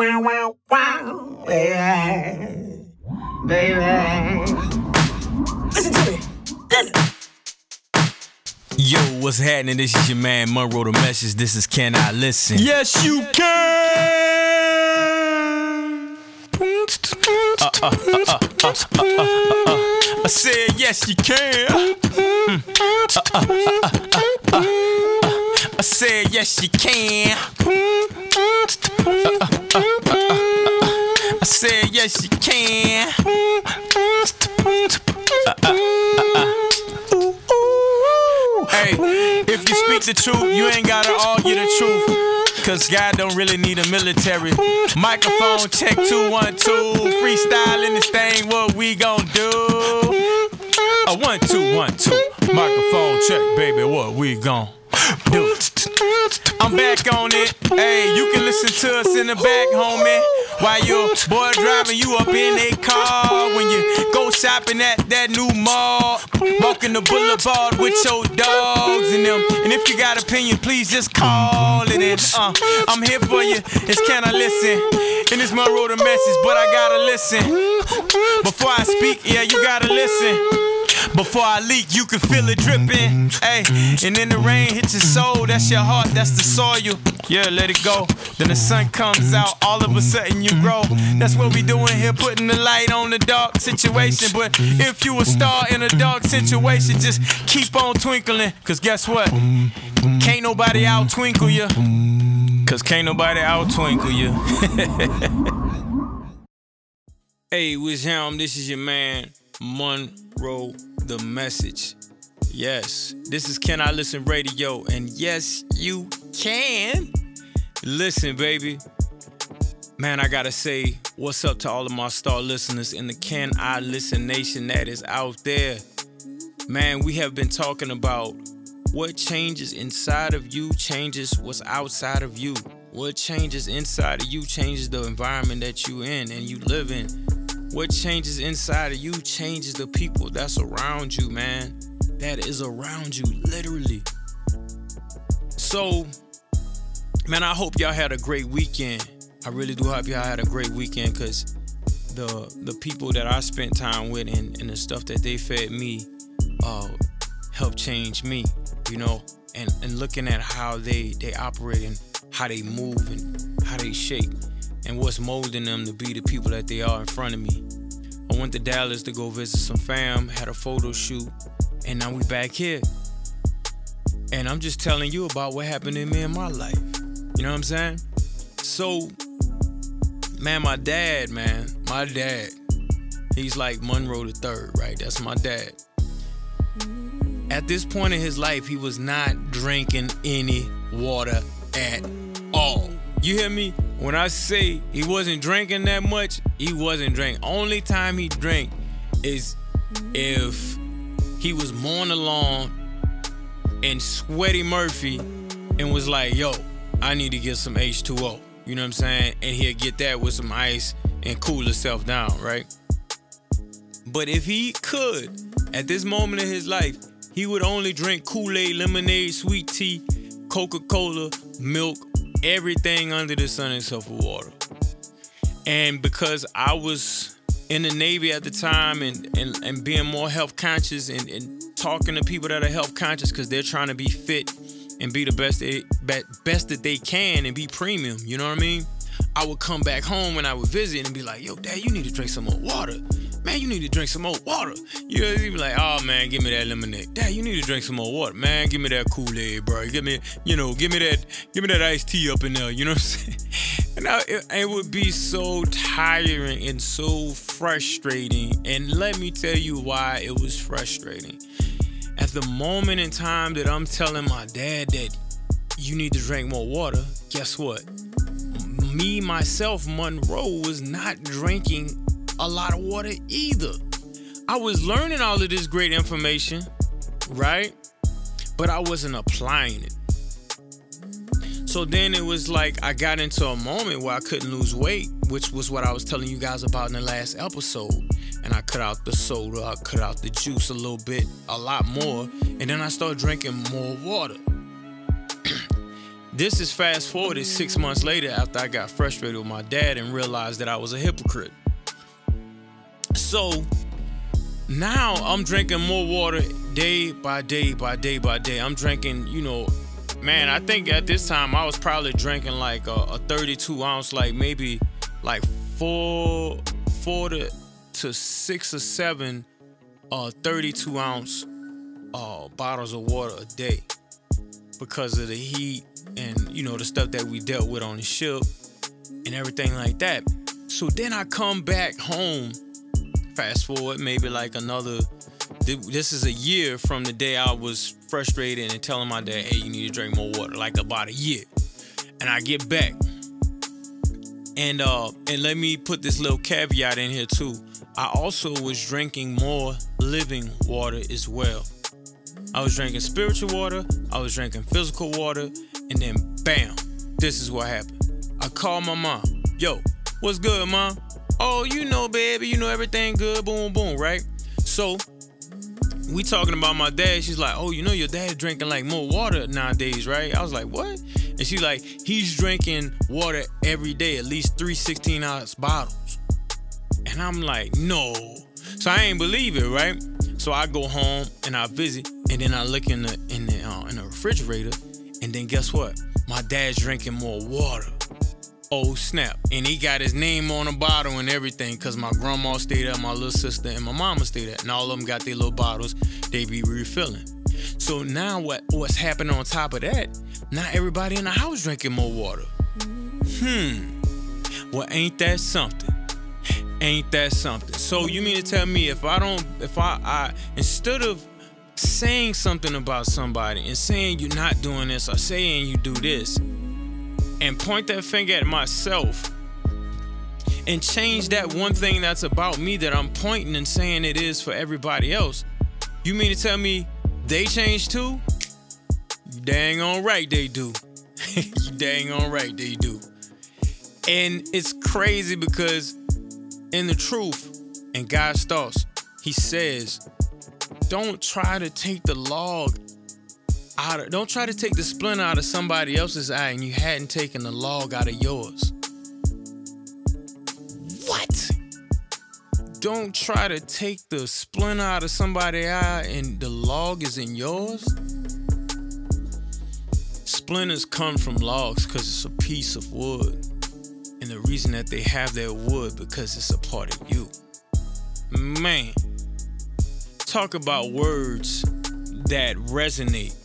Wow, wow, wow, baby. Baby. Listen to me. Listen. Yo, what's happening? This is your man Monroe the Message. This is Can I Listen? Yes, you can. I said yes, you can. I said yes, you can. I said yes, you can. Hey, if you speak the truth, you ain't gotta argue the truth. Cause God don't really need a military. Microphone check two one two. Freestyling this thing, what we gon' do? A one two one two. Microphone check, baby, what we gon' I'm back on it. Hey, you can listen to us in the back, homie. While your boy driving you up in a car. When you go shopping at that new mall. Walking the boulevard with your dogs and them. And if you got opinion, please just call it in. Uh, I'm here for you. It's can I listen? And it's Monroe the Message, but I gotta listen. Before I speak, yeah, you gotta listen. Before I leak, you can feel it dripping. Hey, and then the rain hits your soul. That's your heart, that's the soil. Yeah, let it go. Then the sun comes out, all of a sudden you grow. That's what we doing here, putting the light on the dark situation. But if you a star in a dark situation, just keep on twinkling. Cause guess what? Can't nobody out twinkle you. Cause can't nobody out twinkle you. hey, what's him? This is your man, Monroe the Message. Yes, this is Can I Listen Radio, and yes, you can. Listen, baby. Man, I gotta say, what's up to all of my star listeners in the Can I Listen Nation that is out there. Man, we have been talking about what changes inside of you changes what's outside of you. What changes inside of you changes the environment that you in and you live in. What changes inside of you changes the people that's around you, man. That is around you, literally. So, man, I hope y'all had a great weekend. I really do hope y'all had a great weekend because the the people that I spent time with and, and the stuff that they fed me uh, helped change me, you know, and, and looking at how they, they operate and how they move and how they shape and what's molding them to be the people that they are in front of me. I went to Dallas to go visit some fam, had a photo shoot, and now we back here. And I'm just telling you about what happened to me in my life. You know what I'm saying? So, man, my dad, man, my dad, he's like Monroe the third, right? That's my dad. At this point in his life, he was not drinking any water at all. You hear me? When I say he wasn't drinking that much, he wasn't drinking. Only time he drank is if he was mowing the lawn and sweaty Murphy and was like, yo, I need to get some H2O. You know what I'm saying? And he'll get that with some ice and cool himself down, right? But if he could, at this moment in his life, he would only drink Kool-Aid, lemonade, sweet tea, Coca-Cola, milk, everything under the sun except for water. And because I was in the Navy at the time and, and, and being more health conscious and, and talking to people that are health conscious because they're trying to be fit and be the best they, best that they can and be premium, you know what I mean? I would come back home and I would visit and be like, yo, dad, you need to drink some more water. Man, you need to drink some more water. You know, you be like, oh man, give me that lemonade. Dad, you need to drink some more water. Man, give me that Kool-Aid, bro. Give me, you know, give me that, give me that iced tea up in there. You know what I'm saying? And I, it, it would be so tiring and so frustrating. And let me tell you why it was frustrating. At the moment in time that I'm telling my dad that you need to drink more water, guess what? Me, myself, Monroe, was not drinking a lot of water either. I was learning all of this great information, right? But I wasn't applying it. So then it was like I got into a moment where I couldn't lose weight, which was what I was telling you guys about in the last episode. And I cut out the soda, I cut out the juice a little bit, a lot more. And then I started drinking more water. this is fast forwarded six months later after I got frustrated with my dad and realized that I was a hypocrite. So now I'm drinking more water day by day by day by day. I'm drinking, you know, man, I think at this time I was probably drinking like a, a 32 ounce, like maybe like four, four to, to six or seven uh, 32 ounce uh, bottles of water a day because of the heat and you know the stuff that we dealt with on the ship and everything like that. So then I come back home. Fast forward maybe like another. This is a year from the day I was frustrated and telling my dad, "Hey, you need to drink more water." Like about a year, and I get back, and uh, and let me put this little caveat in here too. I also was drinking more living water as well. I was drinking spiritual water, I was drinking physical water, and then bam, this is what happened. I called my mom. Yo, what's good, mom? Oh, you know, baby, you know everything good, boom, boom, right? So we talking about my dad. She's like, oh, you know your dad drinking like more water nowadays, right? I was like, what? And she's like, he's drinking water every day, at least three 16 ounce bottles. And I'm like, no. So I ain't believe it, right? So I go home and I visit, and then I look in the in the uh, in the refrigerator, and then guess what? My dad's drinking more water. Oh snap! And he got his name on the bottle and everything, cause my grandma stayed there, my little sister and my mama stayed there, and all of them got their little bottles. They be refilling. So now what what's happening on top of that? Not everybody in the house drinking more water. Hmm. Well, ain't that something? Ain't that something? So you mean to tell me if I don't, if I, I instead of saying something about somebody and saying you're not doing this or saying you do this, and point that finger at myself and change that one thing that's about me that I'm pointing and saying it is for everybody else. You mean to tell me they change too? Dang on right they do. dang on right they do. And it's crazy because in the truth and God's thoughts, he says, don't try to take the log out of, don't try to take the splinter out of somebody else's eye and you hadn't taken the log out of yours. What? Don't try to take the splinter out of somebody's eye and the log is in yours. Splinters come from logs because it's a piece of wood. And the reason that they have that wood because it's a part of you. Man, talk about words that resonate.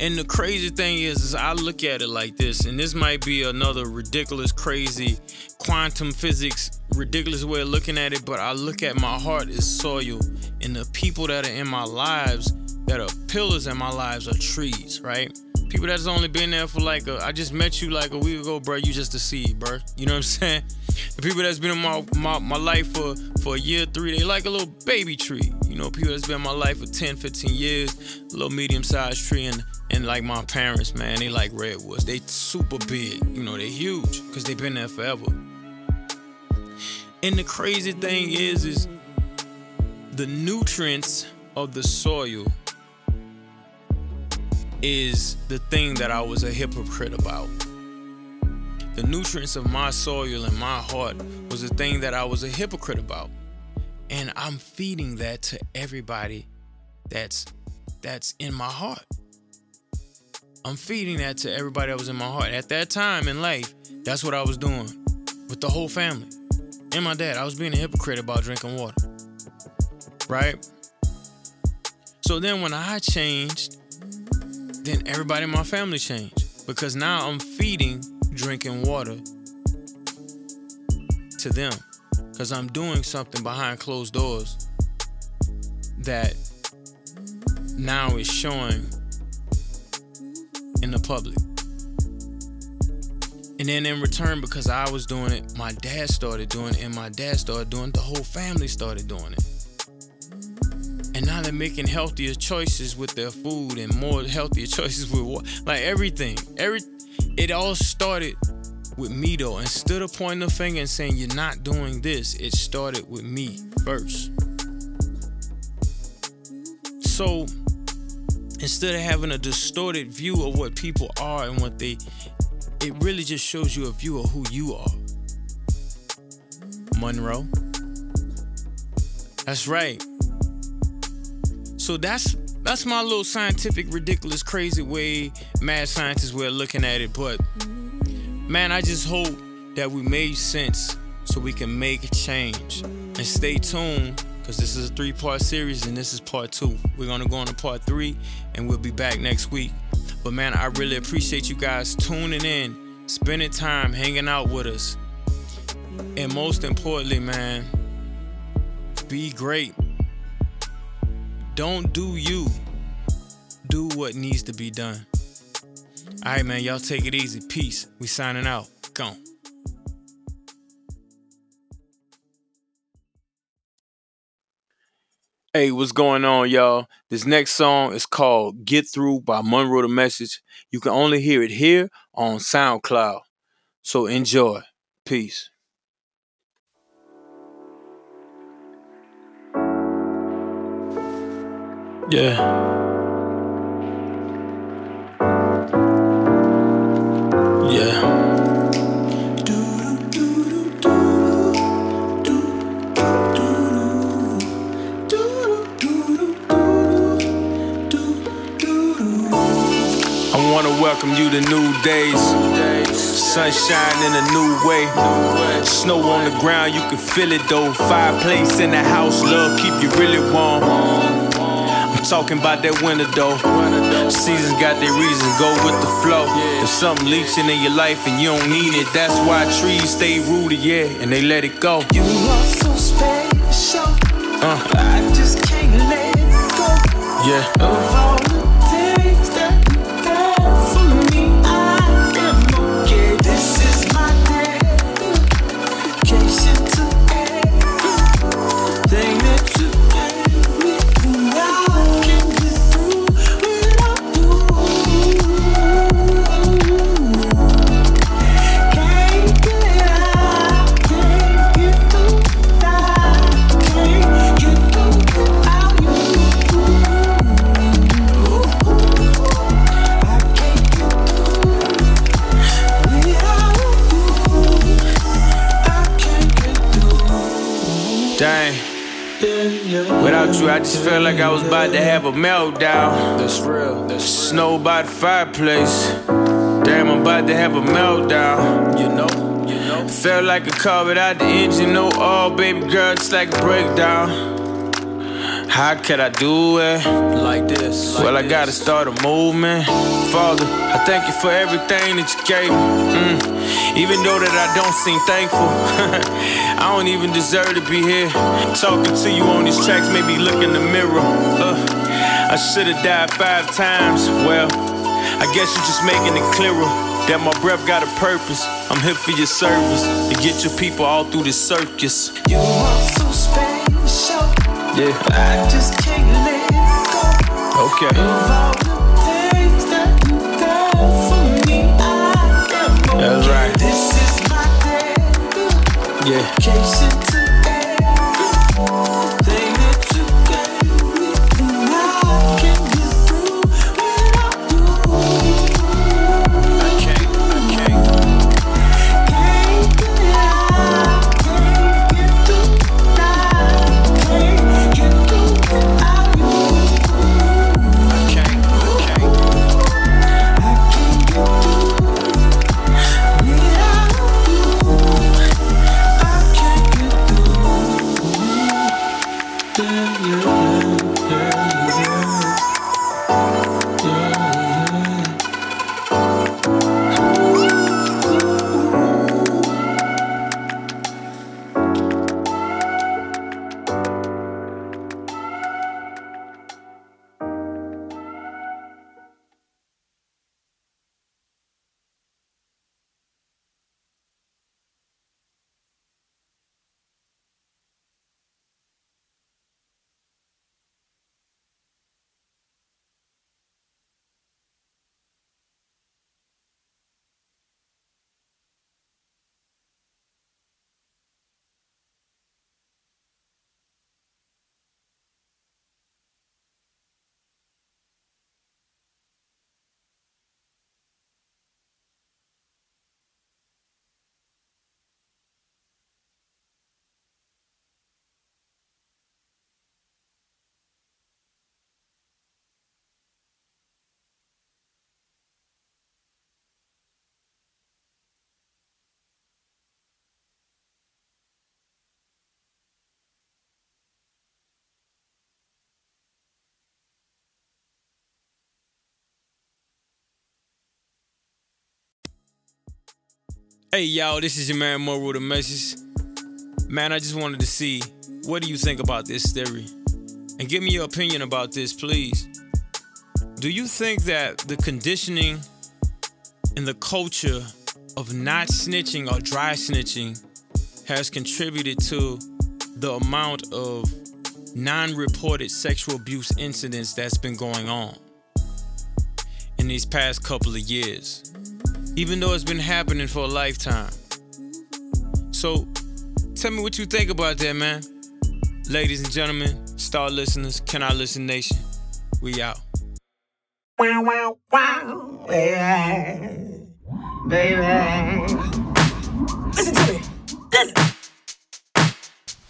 And the crazy thing is, is I look at it like this, and this might be another ridiculous, crazy quantum physics, ridiculous way of looking at it, but I look at my heart as soil, and the people that are in my lives, that are pillars in my lives, are trees, right? people that's only been there for like a, I just met you like a week ago, bro. You just a seed, bro. You know what I'm saying? The people that's been in my, my, my life for, for a year, three, they like a little baby tree. You know, people that's been in my life for 10, 15 years, a little medium sized tree. And, and like my parents, man, they like redwoods. They super big. You know, they huge because they've been there forever. And the crazy thing is, is the nutrients of the soil is the thing that I was a hypocrite about. The nutrients of my soil and my heart was the thing that I was a hypocrite about. And I'm feeding that to everybody that's that's in my heart. I'm feeding that to everybody that was in my heart. At that time in life, that's what I was doing with the whole family. And my dad, I was being a hypocrite about drinking water. Right? So then when I changed then everybody in my family changed because now I'm feeding drinking water to them because I'm doing something behind closed doors that now is showing in the public. And then in return, because I was doing it, my dad started doing it, and my dad started doing it, the whole family started doing it. And now they're making healthier choices with their food and more healthier choices with what, like everything. Every it all started with me though. Instead of pointing the finger and saying you're not doing this, it started with me first. So instead of having a distorted view of what people are and what they it really just shows you a view of who you are. Monroe. That's right. So that's that's my little scientific, ridiculous, crazy way, mad scientist way of looking at it. But man, I just hope that we made sense so we can make a change. And stay tuned, because this is a three-part series and this is part two. We're gonna go on to part three and we'll be back next week. But man, I really appreciate you guys tuning in, spending time hanging out with us. And most importantly, man, be great. Don't do you. Do what needs to be done. All right, man. Y'all take it easy. Peace. We signing out. Gone. Hey, what's going on, y'all? This next song is called Get Through by Monroe the Message. You can only hear it here on SoundCloud. So enjoy. Peace. Yeah. Welcome you to new days. Sunshine in a new way. Snow on the ground, you can feel it though. Fireplace in the house, love keep you really warm. I'm talking about that winter though. Seasons got their reasons, go with the flow. If something leaching in your life and you don't need it, that's why trees stay rooted, yeah, and they let it go. You are so special. Uh. I just can't let go Yeah. Just felt like I was about to have a meltdown. That's real. That's Snow by the fireplace. Damn, I'm about to have a meltdown. you know. You know. Felt like a car without the engine, no oil, baby girl, just like a breakdown. How could I do it? Like this. Well, I gotta start a movement. Father, I thank you for everything that you gave me. Mm. Even though that I don't seem thankful, I don't even deserve to be here. Talking to you on these tracks made me look in the mirror. Uh, I should've died five times. Well, I guess you're just making it clearer that my breath got a purpose. I'm here for your service to get your people all through this circus. You are so special. Yeah, I just can't let go okay. of all the things that you done for me. I am okay. That's right. This is my Yeah. Hey y'all, this is your man Mo with a message. Man, I just wanted to see what do you think about this theory? And give me your opinion about this, please. Do you think that the conditioning and the culture of not snitching or dry snitching has contributed to the amount of non reported sexual abuse incidents that's been going on in these past couple of years, even though it's been happening for a lifetime? So, tell me what you think about that, man. Ladies and gentlemen, star listeners, Can I Listen Nation, we out. Wow, wow, wow, baby. Baby. Listen to me. Listen.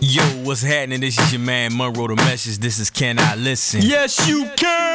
Yo, what's happening? This is your man Monroe the Message. This is Can I Listen? Yes, you can.